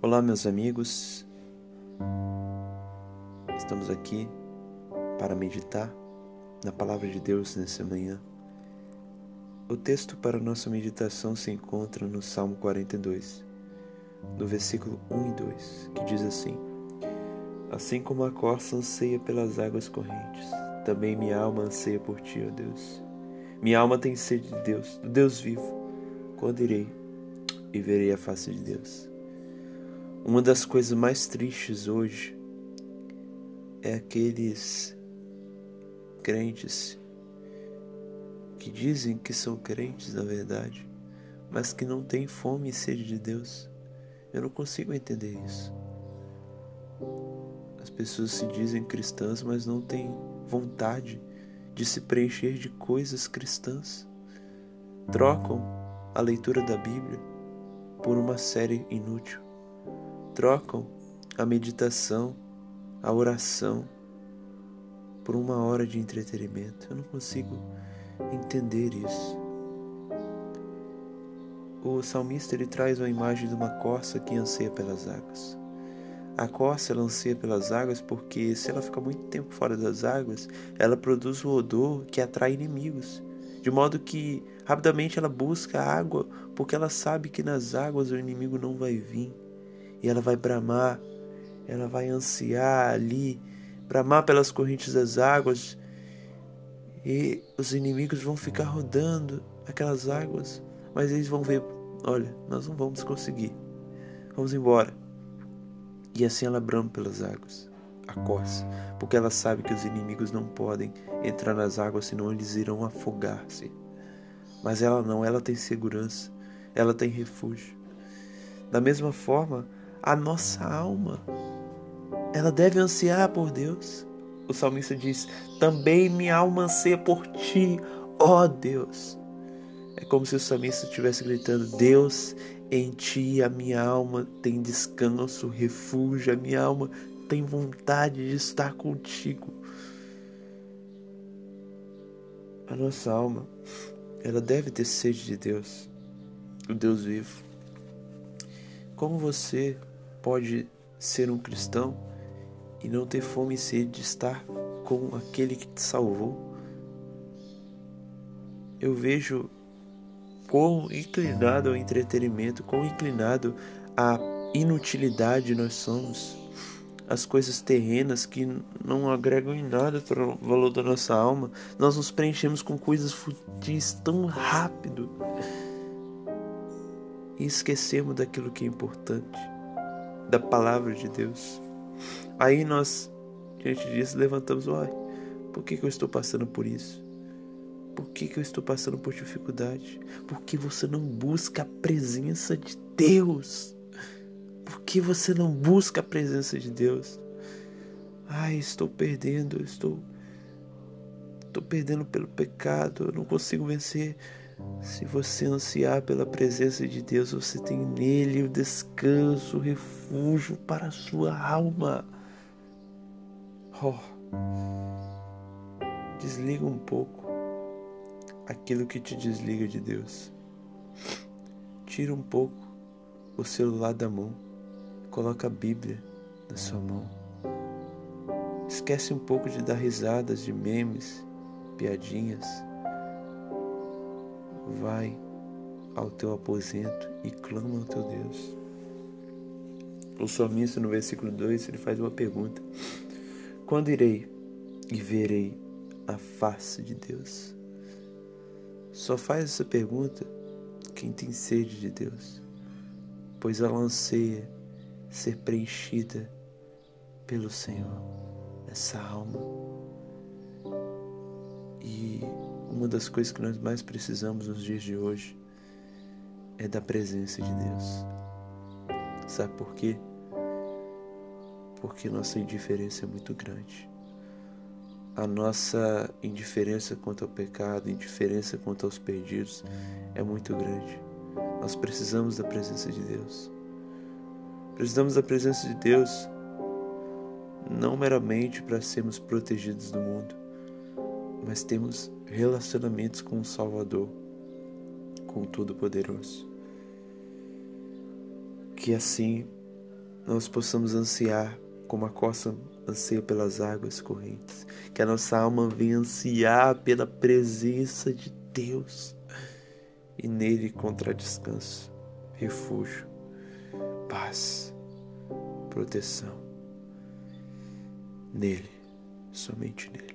Olá, meus amigos. Estamos aqui para meditar na palavra de Deus nessa manhã. O texto para nossa meditação se encontra no Salmo 42, no versículo 1 e 2, que diz assim: Assim como a corça anseia pelas águas correntes, também minha alma anseia por ti, ó Deus. Minha alma tem sede de Deus, do Deus vivo. Quando irei e verei a face de Deus? Uma das coisas mais tristes hoje é aqueles crentes que dizem que são crentes na verdade, mas que não têm fome e sede de Deus. Eu não consigo entender isso. As pessoas se dizem cristãs, mas não têm vontade de se preencher de coisas cristãs. Trocam a leitura da Bíblia por uma série inútil trocam a meditação, a oração, por uma hora de entretenimento. Eu não consigo entender isso. O salmista ele traz uma imagem de uma corça que anseia pelas águas. A corça ela anseia pelas águas porque se ela ficar muito tempo fora das águas, ela produz um odor que atrai inimigos. De modo que rapidamente ela busca água porque ela sabe que nas águas o inimigo não vai vir e ela vai bramar, ela vai ansiar ali, bramar pelas correntes das águas, e os inimigos vão ficar rodando aquelas águas, mas eles vão ver: olha, nós não vamos conseguir, vamos embora. E assim ela brama pelas águas, a corça, porque ela sabe que os inimigos não podem entrar nas águas, senão eles irão afogar-se. Mas ela não, ela tem segurança, ela tem refúgio. Da mesma forma, a nossa alma. Ela deve ansiar por Deus. O salmista diz: Também minha alma anseia por ti, ó Deus. É como se o salmista estivesse gritando: Deus, em ti a minha alma tem descanso, refúgio, a minha alma tem vontade de estar contigo. A nossa alma, ela deve ter sede de Deus, o Deus vivo. Como você pode ser um cristão e não ter fome e sede de estar com aquele que te salvou. Eu vejo quão inclinado ao entretenimento, quão inclinado à inutilidade nós somos. As coisas terrenas que não agregam em nada para o valor da nossa alma, nós nos preenchemos com coisas futis tão rápido e esquecemos daquilo que é importante da palavra de Deus. Aí nós, diante disso, levantamos, olha, por que, que eu estou passando por isso? Por que, que eu estou passando por dificuldade? Porque você não busca a presença de Deus. Por que você não busca a presença de Deus? Ai, estou perdendo, estou estou perdendo pelo pecado, eu não consigo vencer. Se você ansiar pela presença de Deus, você tem nele o descanso, o refúgio para a sua alma. Oh, desliga um pouco aquilo que te desliga de Deus. Tira um pouco o celular da mão, coloca a Bíblia na sua mão. Esquece um pouco de dar risadas de memes, piadinhas vai ao teu aposento e clama ao teu Deus. O salmista, no versículo 2, ele faz uma pergunta: Quando irei e verei a face de Deus? Só faz essa pergunta quem tem sede de Deus, pois ela anseia ser preenchida pelo Senhor, essa alma. E uma das coisas que nós mais precisamos nos dias de hoje é da presença de Deus. Sabe por quê? Porque nossa indiferença é muito grande. A nossa indiferença quanto ao pecado, indiferença quanto aos perdidos é muito grande. Nós precisamos da presença de Deus. Precisamos da presença de Deus não meramente para sermos protegidos do mundo, mas temos relacionamentos com o Salvador, com o Todo-Poderoso. Que assim nós possamos ansiar como a costa anseia pelas águas correntes, que a nossa alma venha ansiar pela presença de Deus e nele encontrar descanso, refúgio, paz, proteção. Nele, somente nele.